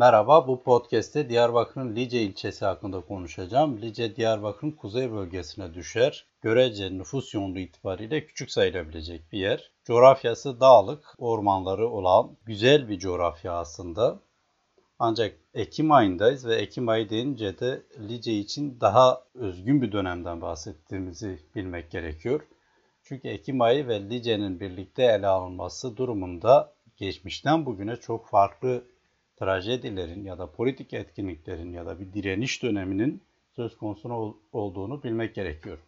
Merhaba, bu podcast'te Diyarbakır'ın Lice ilçesi hakkında konuşacağım. Lice, Diyarbakır'ın kuzey bölgesine düşer. Görece nüfus yoğunluğu itibariyle küçük sayılabilecek bir yer. Coğrafyası dağlık, ormanları olan güzel bir coğrafya aslında. Ancak Ekim ayındayız ve Ekim ayı deyince de Lice için daha özgün bir dönemden bahsettiğimizi bilmek gerekiyor. Çünkü Ekim ayı ve Lice'nin birlikte ele alınması durumunda geçmişten bugüne çok farklı trajedilerin ya da politik etkinliklerin ya da bir direniş döneminin söz konusu olduğunu bilmek gerekiyor.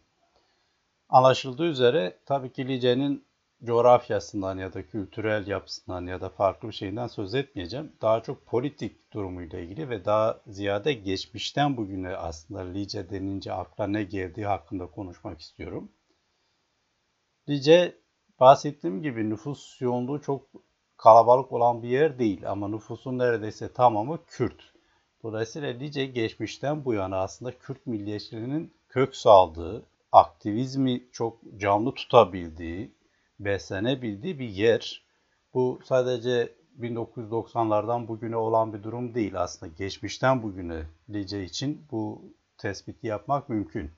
Anlaşıldığı üzere tabii ki Lice'nin coğrafyasından ya da kültürel yapısından ya da farklı bir şeyinden söz etmeyeceğim. Daha çok politik durumuyla ilgili ve daha ziyade geçmişten bugüne aslında Lice denince akla ne geldiği hakkında konuşmak istiyorum. Lice bahsettiğim gibi nüfus yoğunluğu çok kalabalık olan bir yer değil ama nüfusun neredeyse tamamı Kürt. Dolayısıyla Lice geçmişten bu yana aslında Kürt milliyetçiliğinin kök saldığı, aktivizmi çok canlı tutabildiği, beslenebildiği bir yer. Bu sadece 1990'lardan bugüne olan bir durum değil aslında. Geçmişten bugüne Lice için bu tespiti yapmak mümkün.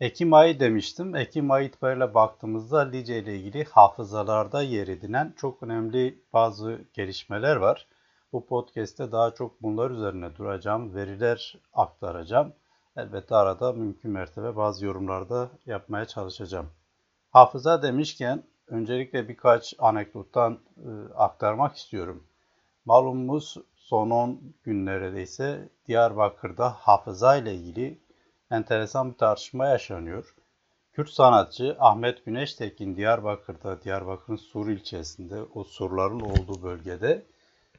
Ekim ayı demiştim. Ekim ayı itibariyle baktığımızda Lice ile ilgili hafızalarda yer edinen çok önemli bazı gelişmeler var. Bu podcast'te daha çok bunlar üzerine duracağım, veriler aktaracağım. Elbette arada mümkün mertebe bazı yorumlarda yapmaya çalışacağım. Hafıza demişken öncelikle birkaç anekdottan e, aktarmak istiyorum. Malumumuz son 10 gün neredeyse Diyarbakır'da hafıza ile ilgili enteresan bir tartışma yaşanıyor. Kürt sanatçı Ahmet Güneştekin Diyarbakır'da, Diyarbakır'ın Sur ilçesinde, o surların olduğu bölgede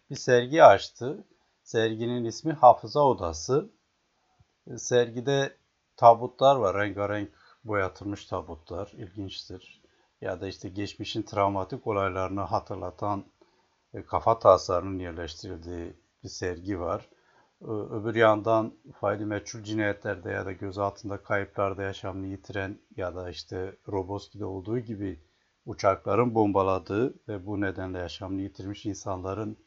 bir sergi açtı. Serginin ismi Hafıza Odası. Sergide tabutlar var, rengarenk boyatılmış tabutlar, ilginçtir. Ya da işte geçmişin travmatik olaylarını hatırlatan e, kafa tasarının yerleştirildiği bir sergi var. Öbür yandan faili meçhul cinayetlerde ya da gözaltında kayıplarda yaşamını yitiren ya da işte Roboski'de olduğu gibi uçakların bombaladığı ve bu nedenle yaşamını yitirmiş insanların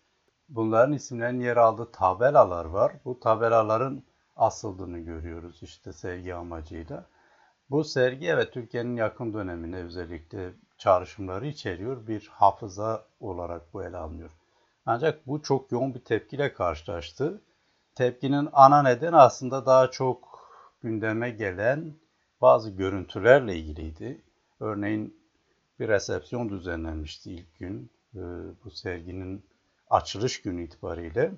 bunların isimlerinin yer aldığı tabelalar var. Bu tabelaların asıldığını görüyoruz işte sergi amacıyla. Bu sergi evet Türkiye'nin yakın dönemine özellikle çağrışımları içeriyor. Bir hafıza olarak bu ele alınıyor. Ancak bu çok yoğun bir tepkiyle karşılaştı. Tepkinin ana nedeni aslında daha çok gündeme gelen bazı görüntülerle ilgiliydi. Örneğin bir resepsiyon düzenlenmişti ilk gün. Ee, bu serginin açılış günü itibariyle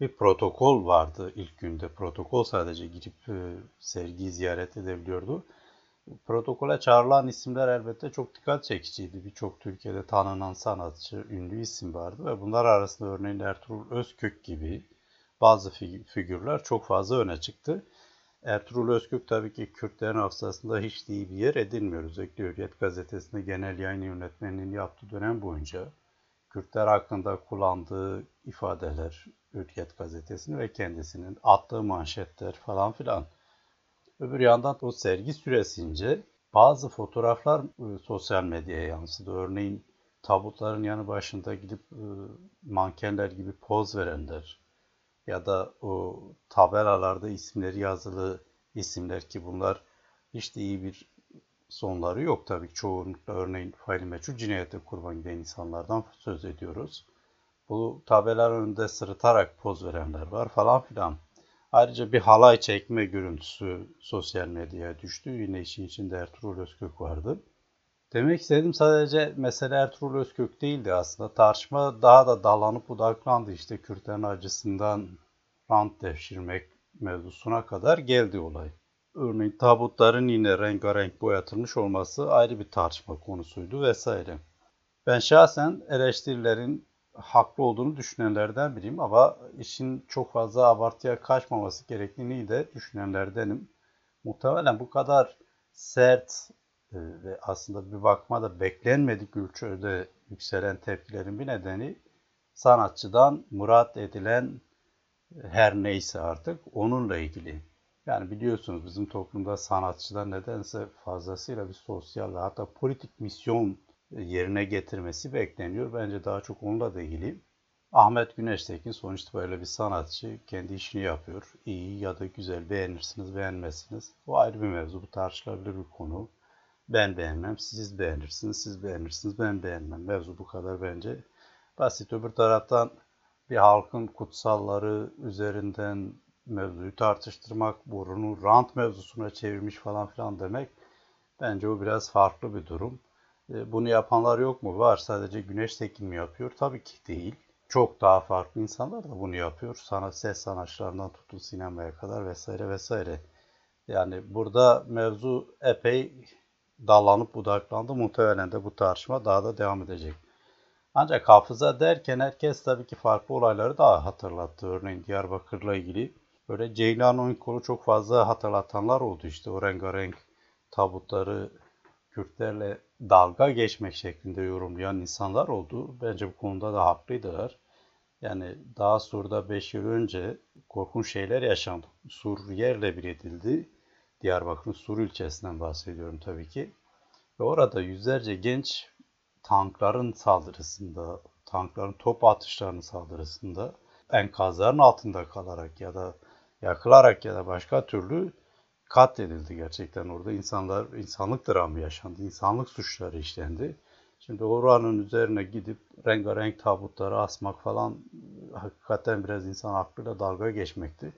bir protokol vardı ilk günde. Protokol sadece girip e, sergiyi ziyaret edebiliyordu. Protokole çağrılan isimler elbette çok dikkat çekiciydi. Birçok Türkiye'de tanınan sanatçı, ünlü isim vardı ve bunlar arasında örneğin Ertuğrul Özkök gibi, bazı figürler çok fazla öne çıktı. Ertuğrul Özkök tabii ki Kürtlerin hafızasında hiç iyi bir yer edinmiyor. Özellikle Hürriyet gazetesinde genel yayın yönetmenliğini yaptığı dönem boyunca Kürtler hakkında kullandığı ifadeler, Hürriyet gazetesini ve kendisinin attığı manşetler falan filan. Öbür yandan o sergi süresince bazı fotoğraflar e, sosyal medyaya yansıdı. Örneğin tabutların yanı başında gidip e, mankenler gibi poz verenler, ya da o tabelalarda isimleri yazılı isimler ki bunlar hiç de iyi bir sonları yok tabii. Çoğunlukla örneğin faili meçhul cinayete kurban giden insanlardan söz ediyoruz. Bu tabeler önünde sırıtarak poz verenler var falan filan. Ayrıca bir halay çekme görüntüsü sosyal medyaya düştü. Yine işin içinde Ertuğrul Özkök vardı. Demek istedim sadece mesele Ertuğrul Özkök değildi aslında. Tartışma daha da dalanıp budaklandı. İşte Kürtlerin acısından rant devşirmek mevzusuna kadar geldi olay. Örneğin tabutların yine rengarenk boyatılmış olması ayrı bir tartışma konusuydu vesaire. Ben şahsen eleştirilerin haklı olduğunu düşünenlerden biriyim ama işin çok fazla abartıya kaçmaması gerektiğini de düşünenlerdenim. Muhtemelen bu kadar sert ve aslında bir bakma da beklenmedik ölçüde yükselen tepkilerin bir nedeni sanatçıdan murat edilen her neyse artık onunla ilgili. Yani biliyorsunuz bizim toplumda sanatçıdan nedense fazlasıyla bir sosyal ve hatta politik misyon yerine getirmesi bekleniyor. Bence daha çok onunla da ilgili. Ahmet Güneştekin sonuçta böyle bir sanatçı. Kendi işini yapıyor. İyi ya da güzel beğenirsiniz, beğenmezsiniz. Bu ayrı bir mevzu. Bu tartışılabilir bir konu. Ben beğenmem, siz beğenirsiniz, siz beğenirsiniz, ben beğenmem. Mevzu bu kadar bence. Basit. Öbür taraftan bir halkın kutsalları üzerinden mevzuyu tartıştırmak, burunu rant mevzusuna çevirmiş falan filan demek bence o biraz farklı bir durum. E, bunu yapanlar yok mu? Var. Sadece Güneş Tekin yapıyor? Tabii ki değil. Çok daha farklı insanlar da bunu yapıyor. Sanat ses sanatçılarından tutun sinemaya kadar vesaire vesaire. Yani burada mevzu epey dallanıp budaklandı. Muhtemelen de bu tartışma daha da devam edecek. Ancak hafıza derken herkes tabii ki farklı olayları daha hatırlattı. Örneğin Diyarbakır'la ilgili böyle Ceylan Oyunkolu çok fazla hatırlatanlar oldu işte o rengarenk tabutları Kürtlerle dalga geçmek şeklinde yorumlayan insanlar oldu. Bence bu konuda da haklıydılar. Yani daha Sur'da 5 yıl önce korkunç şeyler yaşandı. Sur yerle bir edildi. Diyarbakır'ın Sur ilçesinden bahsediyorum tabii ki. Ve orada yüzlerce genç tankların saldırısında, tankların top atışlarının saldırısında enkazların altında kalarak ya da yakılarak ya da başka türlü katledildi gerçekten orada. insanlar insanlık dramı yaşandı, insanlık suçları işlendi. Şimdi oranın üzerine gidip rengarenk tabutları asmak falan hakikaten biraz insan aklıyla dalga geçmekti.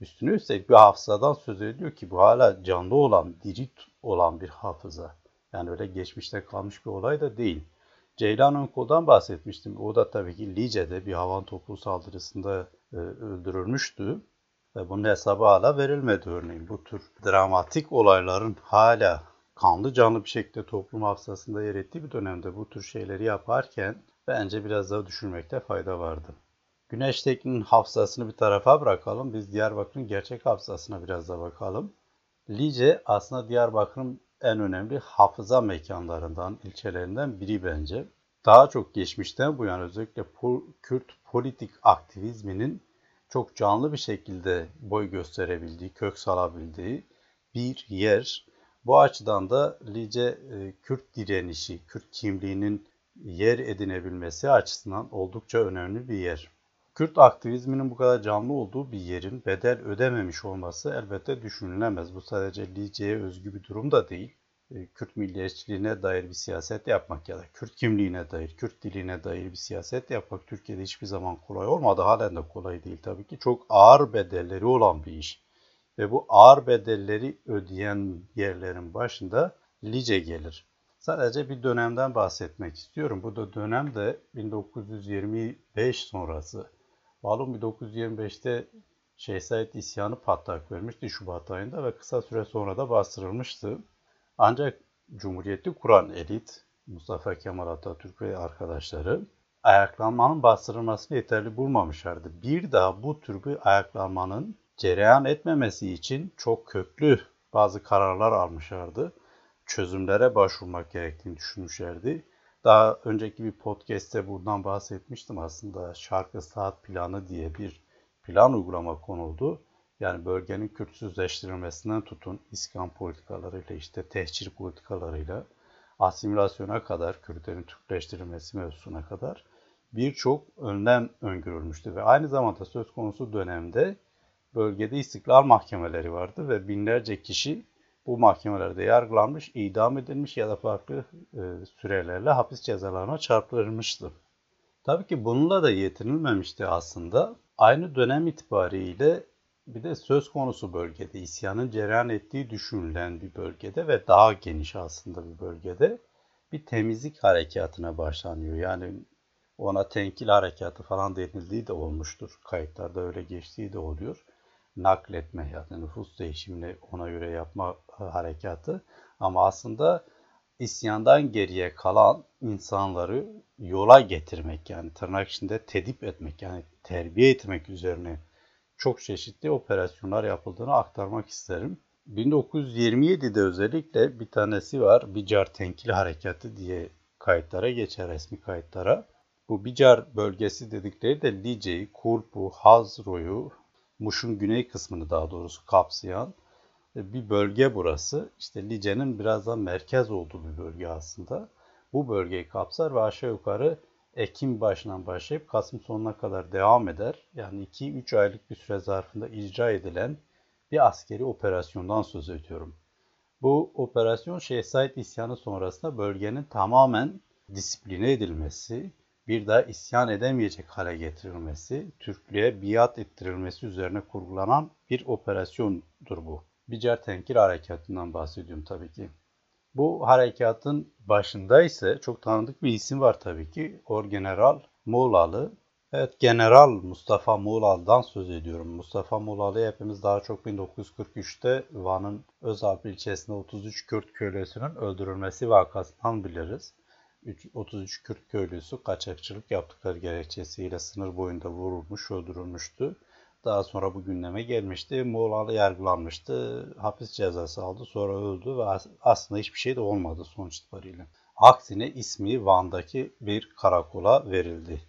Üstüne üstelik bir hafızadan söz ediyor ki bu hala canlı olan, diri olan bir hafıza. Yani öyle geçmişte kalmış bir olay da değil. Ceylan Önkol'dan bahsetmiştim. O da tabii ki Lice'de bir havan topu saldırısında e, öldürülmüştü. Ve bunun hesabı hala verilmedi örneğin. Bu tür dramatik olayların hala kanlı canlı bir şekilde toplum hafızasında yer ettiği bir dönemde bu tür şeyleri yaparken bence biraz daha düşünmekte fayda vardı. Güneş Tekin'in hafızasını bir tarafa bırakalım. Biz Diyarbakır'ın gerçek hafızasına biraz da bakalım. Lice aslında Diyarbakır'ın en önemli hafıza mekanlarından, ilçelerinden biri bence. Daha çok geçmişten bu yana özellikle Kürt politik aktivizminin çok canlı bir şekilde boy gösterebildiği, kök salabildiği bir yer. Bu açıdan da Lice e, Kürt direnişi, Kürt kimliğinin yer edinebilmesi açısından oldukça önemli bir yer. Kürt aktivizminin bu kadar canlı olduğu bir yerin bedel ödememiş olması elbette düşünülemez. Bu sadece Lice'ye özgü bir durum da değil. E, Kürt milliyetçiliğine dair bir siyaset yapmak ya da Kürt kimliğine dair, Kürt diline dair bir siyaset yapmak Türkiye'de hiçbir zaman kolay olmadı. Halen de kolay değil tabii ki. Çok ağır bedelleri olan bir iş. Ve bu ağır bedelleri ödeyen yerlerin başında Lice gelir. Sadece bir dönemden bahsetmek istiyorum. Bu da dönem de 1925 sonrası. Malum 1925'te Şeyh Said isyanı patlak vermişti Şubat ayında ve kısa süre sonra da bastırılmıştı. Ancak Cumhuriyeti kuran elit, Mustafa Kemal Atatürk ve arkadaşları ayaklanmanın bastırılmasını yeterli bulmamışlardı. Bir daha bu tür bir ayaklanmanın cereyan etmemesi için çok köklü bazı kararlar almışlardı. Çözümlere başvurmak gerektiğini düşünmüşlerdi. Daha önceki bir podcast'te bundan bahsetmiştim aslında. Şarkı Saat Planı diye bir plan uygulama konuldu. Yani bölgenin Kürtsüzleştirilmesinden tutun iskan politikalarıyla işte tehcir politikalarıyla asimilasyona kadar Kürtlerin Türkleştirilmesi mevzusuna kadar birçok önlem öngörülmüştü ve aynı zamanda söz konusu dönemde bölgede istiklal mahkemeleri vardı ve binlerce kişi bu mahkemelerde yargılanmış, idam edilmiş ya da farklı e, sürelerle hapis cezalarına çarptırılmıştı. Tabii ki bununla da yetinilmemişti aslında. Aynı dönem itibariyle bir de söz konusu bölgede, isyanın cereyan ettiği düşünülen bir bölgede ve daha geniş aslında bir bölgede bir temizlik harekatına başlanıyor. Yani ona tenkil harekatı falan denildiği de olmuştur. Kayıtlarda öyle geçtiği de oluyor. Nakletme yani nüfus değişimini ona göre yapma harekatı. Ama aslında isyandan geriye kalan insanları yola getirmek yani tırnak içinde tedip etmek yani terbiye etmek üzerine çok çeşitli operasyonlar yapıldığını aktarmak isterim. 1927'de özellikle bir tanesi var. Bicar Tenkil Harekatı diye kayıtlara geçer resmi kayıtlara. Bu Bicar bölgesi dedikleri de Lice'yi, Kurpu, Hazro'yu, Muş'un güney kısmını daha doğrusu kapsayan bir bölge burası. İşte Lice'nin biraz daha merkez olduğu bir bölge aslında. Bu bölgeyi kapsar ve aşağı yukarı Ekim başından başlayıp Kasım sonuna kadar devam eder. Yani 2-3 aylık bir süre zarfında icra edilen bir askeri operasyondan söz ediyorum. Bu operasyon Şehzait isyanı sonrasında bölgenin tamamen disipline edilmesi, bir daha isyan edemeyecek hale getirilmesi, Türklüğe biat ettirilmesi üzerine kurgulanan bir operasyondur bu. Bicar Tenkir Harekatı'ndan bahsediyorum tabii ki. Bu harekatın başında ise çok tanıdık bir isim var tabii ki. Orgeneral Muğlalı. Evet General Mustafa Muğlalı'dan söz ediyorum. Mustafa Muğlalı hepimiz daha çok 1943'te Van'ın Özalp ilçesinde 33 Kürt kölesinin öldürülmesi vakasından biliriz. 33 Kürt köylüsü kaçakçılık yaptıkları gerekçesiyle sınır boyunda vurulmuş, öldürülmüştü. Daha sonra bu gündeme gelmişti. Muğla'lı yargılanmıştı. Hapis cezası aldı. Sonra öldü ve aslında hiçbir şey de olmadı sonuç itibariyle. Aksine ismi Van'daki bir karakola verildi.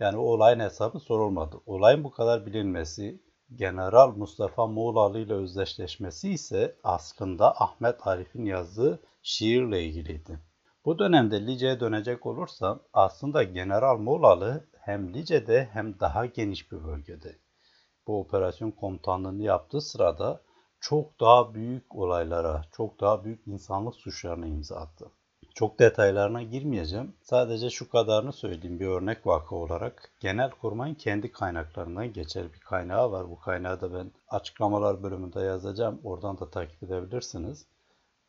Yani o olayın hesabı sorulmadı. Olayın bu kadar bilinmesi, General Mustafa Muğlalı ile özdeşleşmesi ise aslında Ahmet Arif'in yazdığı şiirle ilgiliydi. Bu dönemde Lice'ye dönecek olursam aslında General Muğlalı hem Lice'de hem daha geniş bir bölgede bu operasyon komutanlığını yaptığı sırada çok daha büyük olaylara, çok daha büyük insanlık suçlarına imza attı. Çok detaylarına girmeyeceğim. Sadece şu kadarını söyleyeyim bir örnek vaka olarak. Genel kurmayın kendi kaynaklarından geçer bir kaynağı var. Bu kaynağı da ben açıklamalar bölümünde yazacağım. Oradan da takip edebilirsiniz.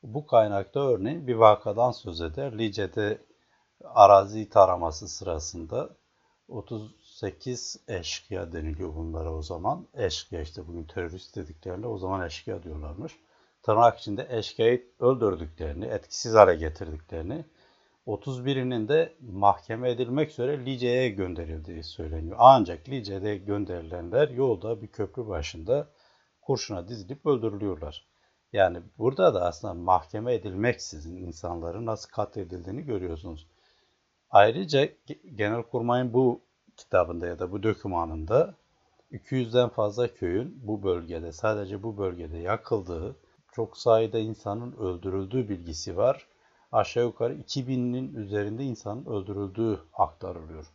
Bu kaynakta örneğin bir vakadan söz eder. Lice'de arazi taraması sırasında 38 eşkıya deniliyor bunlara o zaman. Eşkıya işte bugün terörist dediklerinde o zaman eşkıya diyorlarmış. Tırnak içinde eşkıyayı öldürdüklerini, etkisiz hale getirdiklerini, 31'inin de mahkeme edilmek üzere Lice'ye gönderildiği söyleniyor. Ancak Lice'de gönderilenler yolda bir köprü başında kurşuna dizilip öldürülüyorlar. Yani burada da aslında mahkeme edilmeksizin insanların nasıl katledildiğini görüyorsunuz. Ayrıca Genelkurmay'ın bu kitabında ya da bu dokümanında 200'den fazla köyün bu bölgede, sadece bu bölgede yakıldığı, çok sayıda insanın öldürüldüğü bilgisi var. Aşağı yukarı 2000'in üzerinde insanın öldürüldüğü aktarılıyor.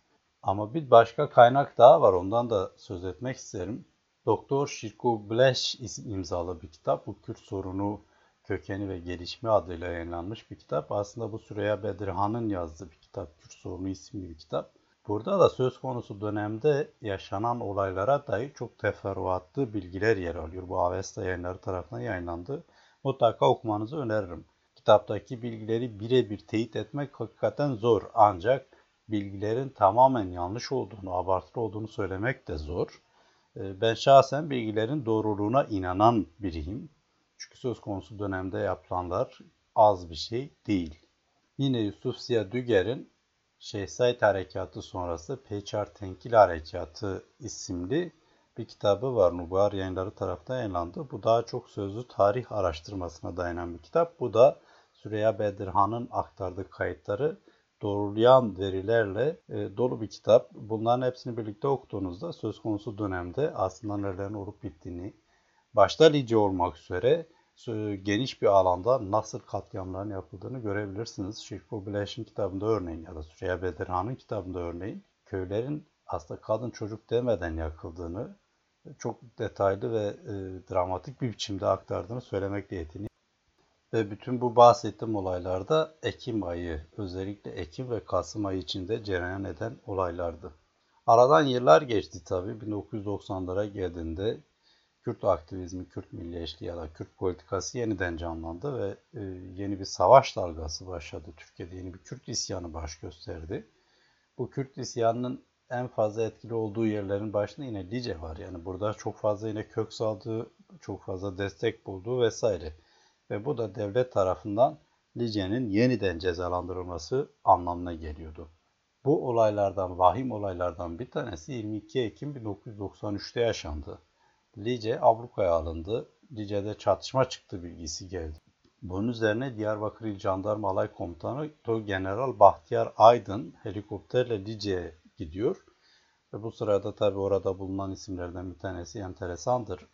Ama bir başka kaynak daha var, ondan da söz etmek isterim. Doktor Şirko Bleş imzalı bir kitap. Bu Kürt sorunu kökeni ve gelişme adıyla yayınlanmış bir kitap. Aslında bu Süreyya Bedirhan'ın yazdığı bir kitap. Kürt sorunu isimli bir kitap. Burada da söz konusu dönemde yaşanan olaylara dair çok teferruatlı bilgiler yer alıyor. Bu Avesta yayınları tarafından yayınlandı. Mutlaka okumanızı öneririm. Kitaptaki bilgileri birebir teyit etmek hakikaten zor. Ancak bilgilerin tamamen yanlış olduğunu, abartılı olduğunu söylemek de zor. Ee, ben şahsen bilgilerin doğruluğuna inanan biriyim. Çünkü söz konusu dönemde yapılanlar az bir şey değil. Yine Yusuf Ziya Düger'in Şehzait Harekatı sonrası Peçar Tenkil Harekatı isimli bir kitabı var. Nubar yayınları tarafından yayınlandı. Bu daha çok sözlü tarih araştırmasına dayanan bir kitap. Bu da Süreyya Bedirhan'ın aktardığı kayıtları doğrulayan verilerle e, dolu bir kitap. Bunların hepsini birlikte okuduğunuzda söz konusu dönemde aslında nelerin olup bittiğini, başta Lice olmak üzere geniş bir alanda nasıl katliamların yapıldığını görebilirsiniz. Şirko Bileş'in kitabında örneğin ya da Süreyya Bedirhan'ın kitabında örneğin köylerin aslında kadın çocuk demeden yakıldığını çok detaylı ve e, dramatik bir biçimde aktardığını söylemek niyetini. Ve bütün bu bahsettiğim olaylarda Ekim ayı, özellikle Ekim ve Kasım ayı içinde cereyan eden olaylardı. Aradan yıllar geçti tabii. 1990'lara geldiğinde Kürt aktivizmi, Kürt milliyetçiliği ya da Kürt politikası yeniden canlandı ve e, yeni bir savaş dalgası başladı. Türkiye'de yeni bir Kürt isyanı baş gösterdi. Bu Kürt isyanının en fazla etkili olduğu yerlerin başında yine Lice var. Yani burada çok fazla yine kök saldığı, çok fazla destek bulduğu vesaire. Ve bu da devlet tarafından Lice'nin yeniden cezalandırılması anlamına geliyordu. Bu olaylardan, vahim olaylardan bir tanesi 22 Ekim 1993'te yaşandı. Lice ablukaya alındı. Lice'de çatışma çıktı bilgisi geldi. Bunun üzerine Diyarbakır İl Jandarma Alay Komutanı General Bahtiyar Aydın helikopterle Lice'ye gidiyor. Ve bu sırada tabi orada bulunan isimlerden bir tanesi enteresandır.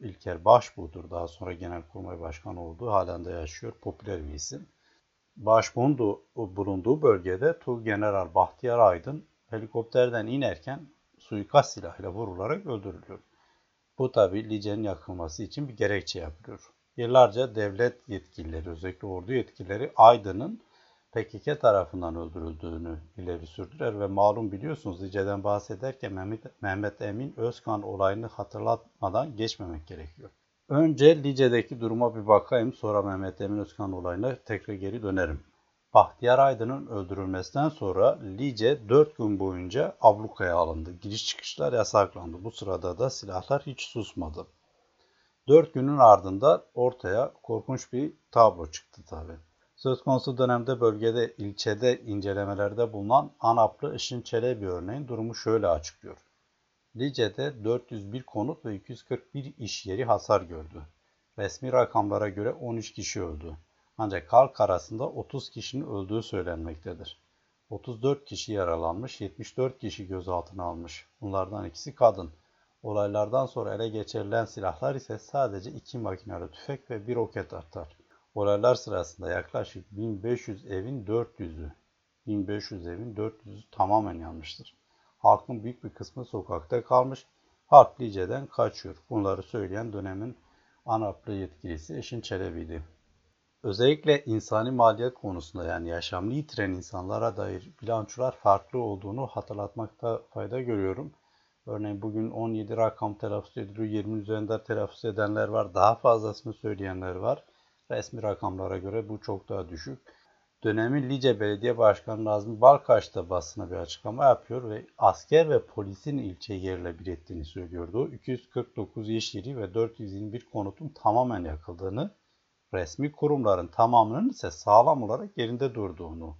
İlker Başbuğ'dur. Daha sonra Genelkurmay Başkanı oldu. Halen de yaşıyor. Popüler bir isim. başbuğun bulunduğu bölgede Tuğgeneral Bahtiyar Aydın helikopterden inerken suikast silahıyla vurularak öldürülüyor. Bu tabi Lice'nin yakılması için bir gerekçe yapıyor. Yıllarca devlet yetkilileri, özellikle ordu yetkilileri Aydın'ın PKK tarafından öldürüldüğünü ileri sürdüler ve malum biliyorsunuz Lice'den bahsederken Mehmet, Mehmet Emin Özkan olayını hatırlatmadan geçmemek gerekiyor. Önce Lice'deki duruma bir bakayım sonra Mehmet Emin Özkan olayına tekrar geri dönerim. Bahtiyar Aydın'ın öldürülmesinden sonra Lice 4 gün boyunca ablukaya alındı. Giriş çıkışlar yasaklandı. Bu sırada da silahlar hiç susmadı. 4 günün ardından ortaya korkunç bir tablo çıktı tabi. Söz konusu dönemde bölgede ilçede incelemelerde bulunan Anaplı Işın Çelebi örneğin durumu şöyle açıklıyor. Lice'de 401 konut ve 241 iş yeri hasar gördü. Resmi rakamlara göre 13 kişi öldü. Ancak halk arasında 30 kişinin öldüğü söylenmektedir. 34 kişi yaralanmış, 74 kişi gözaltına almış. Bunlardan ikisi kadın. Olaylardan sonra ele geçirilen silahlar ise sadece iki makinalı tüfek ve bir roket atar. Olaylar sırasında yaklaşık 1500 evin 400'ü, 1500 evin 400'ü tamamen yanmıştır. Halkın büyük bir kısmı sokakta kalmış, halk Lice'den kaçıyor. Bunları söyleyen dönemin ANAP'lı yetkilisi Eşin Çelebi'ydi. Özellikle insani maliyet konusunda yani yaşamını yitiren insanlara dair bilançolar farklı olduğunu hatırlatmakta fayda görüyorum. Örneğin bugün 17 rakam telaffuz ediliyor, 20 üzerinde telaffuz edenler var, daha fazlasını söyleyenler var. Resmi rakamlara göre bu çok daha düşük. Dönemin Lice Belediye Başkanı Nazmi Balkaş da basına bir açıklama yapıyor ve asker ve polisin ilçe yerle bir ettiğini söylüyordu. 249 iş yeri ve 421 konutun tamamen yakıldığını, resmi kurumların tamamının ise sağlam olarak yerinde durduğunu,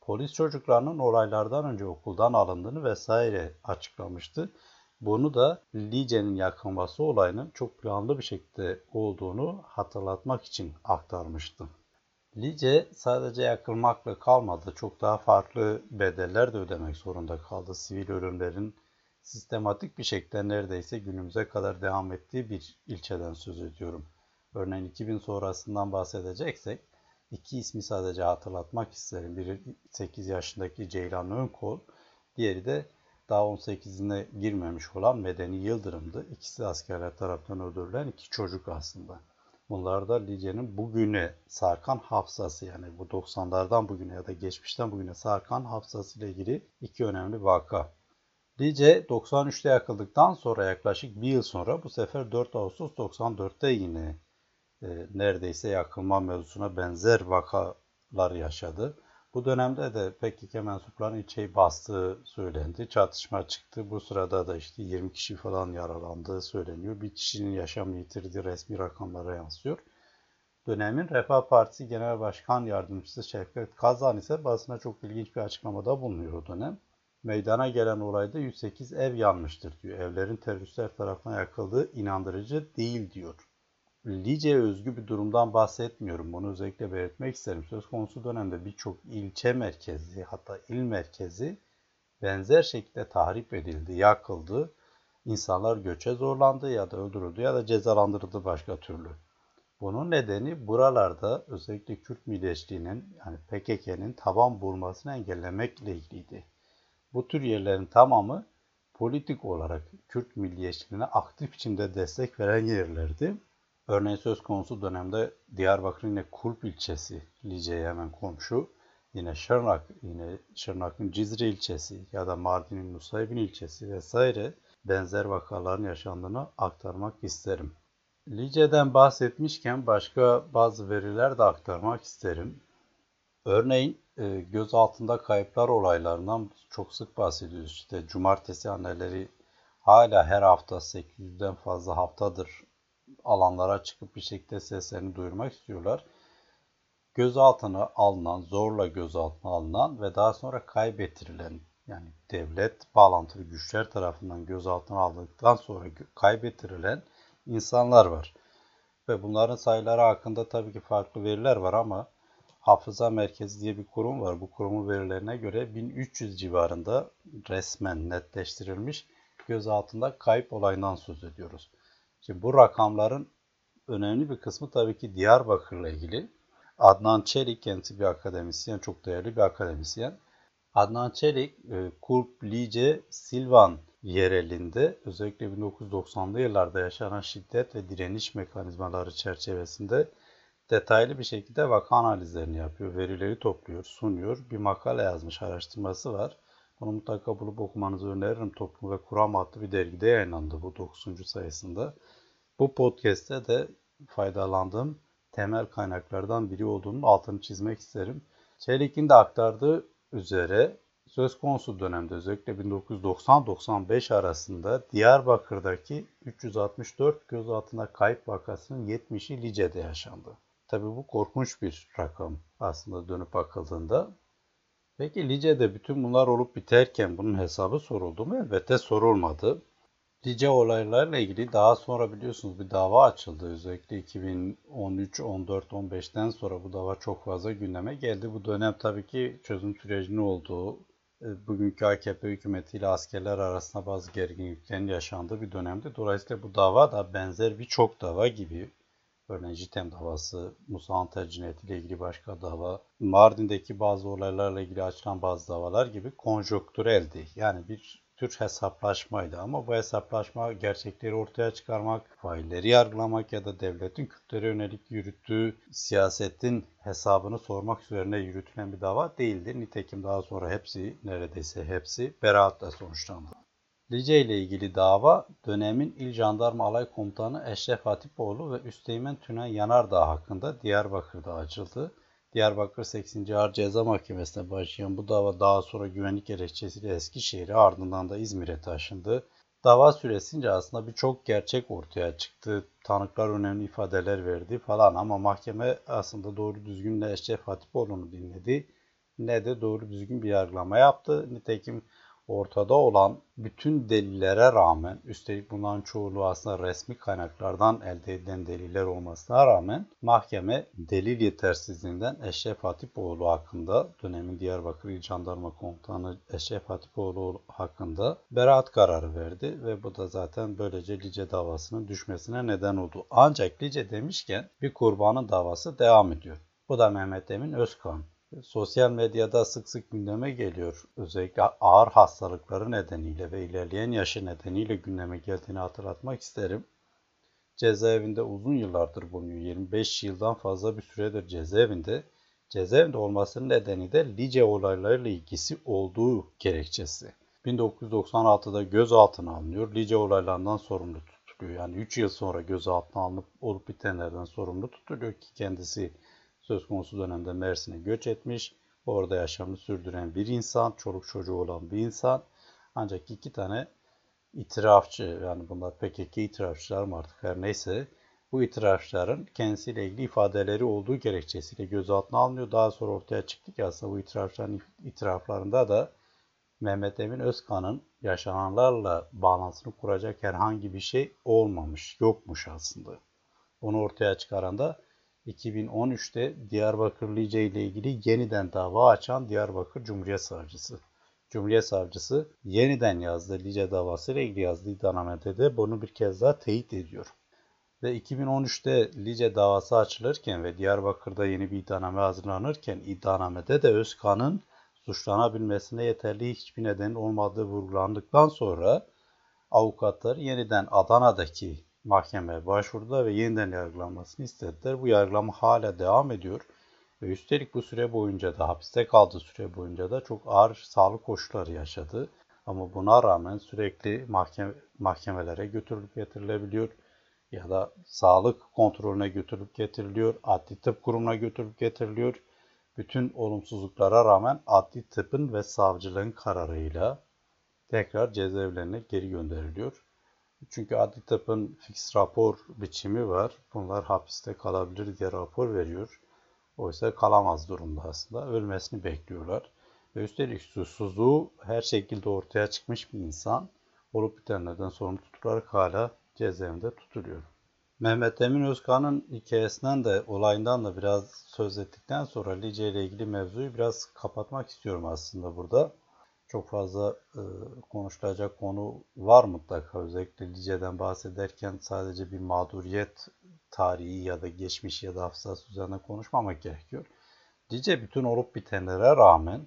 polis çocuklarının olaylardan önce okuldan alındığını vesaire açıklamıştı. Bunu da Lice'nin yakılması olayının çok planlı bir şekilde olduğunu hatırlatmak için aktarmıştı. Lice sadece yakılmakla kalmadı. Çok daha farklı bedeller de ödemek zorunda kaldı. Sivil ölümlerin sistematik bir şekilde neredeyse günümüze kadar devam ettiği bir ilçeden söz ediyorum. Örneğin 2000 sonrasından bahsedeceksek iki ismi sadece hatırlatmak isterim. Biri 8 yaşındaki Ceylan Önkol, diğeri de daha 18'ine girmemiş olan Medeni Yıldırım'dı. İkisi askerler tarafından öldürülen iki çocuk aslında. Bunlar da Lice'nin bugüne sarkan hafızası yani bu 90'lardan bugüne ya da geçmişten bugüne sarkan hafızası ile ilgili iki önemli vaka. Lice 93'te yakıldıktan sonra yaklaşık bir yıl sonra bu sefer 4 Ağustos 94'te yine e, neredeyse yakılma mevzusuna benzer vakalar yaşadı. Bu dönemde de PKK mensuplarının ilçeyi bastığı söylendi. Çatışma çıktı. Bu sırada da işte 20 kişi falan yaralandığı söyleniyor. Bir kişinin yaşamını yitirdiği resmi rakamlara yansıyor. Dönemin Refah Partisi Genel Başkan Yardımcısı Şevket Kazan ise basına çok ilginç bir açıklamada bulunuyor o dönem. Meydana gelen olayda 108 ev yanmıştır diyor. Evlerin teröristler tarafından yakıldığı inandırıcı değil diyor. Lice'ye özgü bir durumdan bahsetmiyorum. Bunu özellikle belirtmek isterim. Söz konusu dönemde birçok ilçe merkezi hatta il merkezi benzer şekilde tahrip edildi, yakıldı. İnsanlar göçe zorlandı ya da öldürüldü ya da cezalandırıldı başka türlü. Bunun nedeni buralarda özellikle Kürt milliyetçiliğinin yani PKK'nın taban bulmasını engellemekle ilgiliydi. Bu tür yerlerin tamamı politik olarak Kürt milliyetçiliğine aktif biçimde destek veren yerlerdi. Örneğin söz konusu dönemde Diyarbakır'ın yine Kulp ilçesi, Lice'ye hemen komşu, yine Şırnak, yine Şırnak'ın Cizre ilçesi ya da Mardin'in Nusaybin ilçesi vesaire benzer vakaların yaşandığını aktarmak isterim. Lice'den bahsetmişken başka bazı veriler de aktarmak isterim. Örneğin e, göz altında kayıplar olaylarından çok sık bahsediyoruz. İşte cumartesi anneleri hala her hafta 800'den fazla haftadır alanlara çıkıp bir şekilde seslerini duyurmak istiyorlar. Gözaltına alınan, zorla gözaltına alınan ve daha sonra kaybettirilen yani devlet bağlantılı güçler tarafından gözaltına aldıktan sonra kaybettirilen insanlar var. Ve bunların sayıları hakkında tabii ki farklı veriler var ama Hafıza Merkezi diye bir kurum var. Bu kurumun verilerine göre 1300 civarında resmen netleştirilmiş gözaltında kayıp olayından söz ediyoruz. Şimdi bu rakamların önemli bir kısmı tabii ki Diyarbakır'la ilgili. Adnan Çelik kendisi bir akademisyen, çok değerli bir akademisyen. Adnan Çelik, e, Kulp, Lice, Silvan yerelinde özellikle 1990'lı yıllarda yaşanan şiddet ve direniş mekanizmaları çerçevesinde detaylı bir şekilde vaka analizlerini yapıyor, verileri topluyor, sunuyor. Bir makale yazmış, araştırması var. Bunu mutlaka bulup okumanızı öneririm. Toplum ve Kuram adlı bir dergide yayınlandı bu 9. sayısında. Bu podcast'te de faydalandığım temel kaynaklardan biri olduğunu altını çizmek isterim. Çelik'in de aktardığı üzere söz konusu dönemde özellikle 1990-95 arasında Diyarbakır'daki 364 gözaltına kayıp vakasının 70'i Lice'de yaşandı. Tabi bu korkunç bir rakam aslında dönüp bakıldığında. Peki Lice'de bütün bunlar olup biterken bunun hesabı soruldu mu? Elbette sorulmadı. Lice olaylarla ilgili daha sonra biliyorsunuz bir dava açıldı. Özellikle 2013, 14, 15'ten sonra bu dava çok fazla gündeme geldi. Bu dönem tabii ki çözüm sürecinin olduğu, e, bugünkü AKP hükümetiyle askerler arasında bazı gerginliklerin yaşandığı bir dönemdi. Dolayısıyla bu dava da benzer birçok dava gibi Örneğin JITEM davası, Musa Anter cinayetiyle ilgili başka dava, Mardin'deki bazı olaylarla ilgili açılan bazı davalar gibi konjonktüreldi. Yani bir tür hesaplaşmaydı ama bu hesaplaşma gerçekleri ortaya çıkarmak, failleri yargılamak ya da devletin Kürtlere yönelik yürüttüğü siyasetin hesabını sormak üzerine yürütülen bir dava değildi. Nitekim daha sonra hepsi, neredeyse hepsi beraatla sonuçlandı. Lice ile ilgili dava dönemin İl Jandarma Alay Komutanı Eşref Hatipoğlu ve Üsteğmen Tünen Yanardağ hakkında Diyarbakır'da açıldı. Diyarbakır 8. Ağır Ceza Mahkemesi'ne başlayan bu dava daha sonra güvenlik gerekçesiyle Eskişehir'e ardından da İzmir'e taşındı. Dava süresince aslında birçok gerçek ortaya çıktı. Tanıklar önemli ifadeler verdi falan ama mahkeme aslında doğru düzgün ne Eşref Hatipoğlu'nu dinledi ne de doğru düzgün bir yargılama yaptı. Nitekim ortada olan bütün delillere rağmen, üstelik bunların çoğunluğu aslında resmi kaynaklardan elde edilen deliller olmasına rağmen mahkeme delil yetersizliğinden Eşref Hatipoğlu hakkında, dönemin Diyarbakır İl Jandarma Komutanı Eşref Hatipoğlu hakkında beraat kararı verdi ve bu da zaten böylece Lice davasının düşmesine neden oldu. Ancak Lice demişken bir kurbanın davası devam ediyor. Bu da Mehmet Emin Özkan sosyal medyada sık sık gündeme geliyor. Özellikle ağır hastalıkları nedeniyle ve ilerleyen yaşı nedeniyle gündeme geldiğini hatırlatmak isterim. Cezaevinde uzun yıllardır bulunuyor. 25 yıldan fazla bir süredir cezaevinde. Cezaevinde olmasının nedeni de Lice olaylarıyla ilgisi olduğu gerekçesi. 1996'da gözaltına alınıyor. Lice olaylarından sorumlu tutuluyor. Yani 3 yıl sonra gözaltına alınıp olup bitenlerden sorumlu tutuluyor ki kendisi söz konusu dönemde Mersin'e göç etmiş. Orada yaşamını sürdüren bir insan, çoluk çocuğu olan bir insan. Ancak iki tane itirafçı, yani bunlar PKK itirafçılar mı artık her neyse, bu itirafçıların kendisiyle ilgili ifadeleri olduğu gerekçesiyle gözaltına alınıyor. Daha sonra ortaya çıktı ki aslında bu itirafçıların itiraflarında da Mehmet Emin Özkan'ın yaşananlarla bağlantısını kuracak herhangi bir şey olmamış, yokmuş aslında. Onu ortaya çıkaran da 2013'te Diyarbakır Lice ile ilgili yeniden dava açan Diyarbakır Cumhuriyet Savcısı. Cumhuriyet Savcısı yeniden yazdığı Lice davası ile ilgili yazdığı iddianamede de bunu bir kez daha teyit ediyor. Ve 2013'te Lice davası açılırken ve Diyarbakır'da yeni bir iddianame hazırlanırken iddianamede de Özkan'ın suçlanabilmesine yeterli hiçbir neden olmadığı vurgulandıktan sonra avukatlar yeniden Adana'daki mahkemeye başvurdular ve yeniden yargılanmasını istediler. Bu yargılama hala devam ediyor. Ve üstelik bu süre boyunca da hapiste kaldığı süre boyunca da çok ağır sağlık koşulları yaşadı. Ama buna rağmen sürekli mahkeme, mahkemelere götürülüp getirilebiliyor ya da sağlık kontrolüne götürüp getiriliyor, adli tıp kurumuna götürüp getiriliyor. Bütün olumsuzluklara rağmen adli tıpın ve savcılığın kararıyla tekrar cezaevlerine geri gönderiliyor. Çünkü adli tıpın fix rapor biçimi var. Bunlar hapiste kalabilir diye rapor veriyor. Oysa kalamaz durumda aslında. Ölmesini bekliyorlar. Ve üstelik suçsuzluğu her şekilde ortaya çıkmış bir insan olup bitenlerden sorumlu tutularak hala cezaevinde tutuluyor. Mehmet Emin Özkan'ın hikayesinden de olayından da biraz söz ettikten sonra Lice ile ilgili mevzuyu biraz kapatmak istiyorum aslında burada çok fazla e, konuşulacak konu var mutlaka. Özellikle Lice'den bahsederken sadece bir mağduriyet tarihi ya da geçmiş ya da hafızası üzerine konuşmamak gerekiyor. Lice bütün olup bitenlere rağmen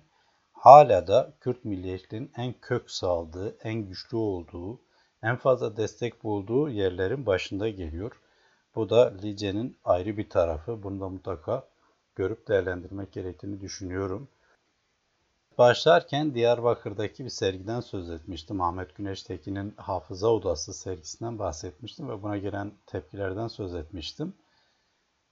hala da Kürt milliyetçiliğinin en kök saldığı, en güçlü olduğu, en fazla destek bulduğu yerlerin başında geliyor. Bu da Lice'nin ayrı bir tarafı. Bunu da mutlaka görüp değerlendirmek gerektiğini düşünüyorum. Başlarken Diyarbakır'daki bir sergiden söz etmiştim. Ahmet Güneş Tekin'in Hafıza Odası sergisinden bahsetmiştim ve buna gelen tepkilerden söz etmiştim.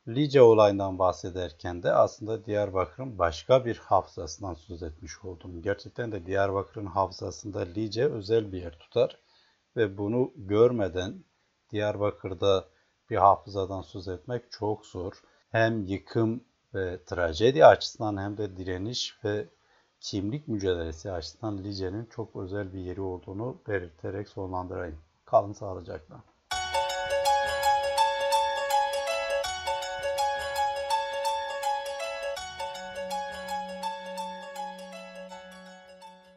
Lice olayından bahsederken de aslında Diyarbakır'ın başka bir hafızasından söz etmiş oldum. Gerçekten de Diyarbakır'ın hafızasında Lice özel bir yer tutar ve bunu görmeden Diyarbakır'da bir hafızadan söz etmek çok zor. Hem yıkım ve trajedi açısından hem de direniş ve kimlik mücadelesi açısından Lice'nin çok özel bir yeri olduğunu belirterek sonlandırayım. Kalın sağlıcakla.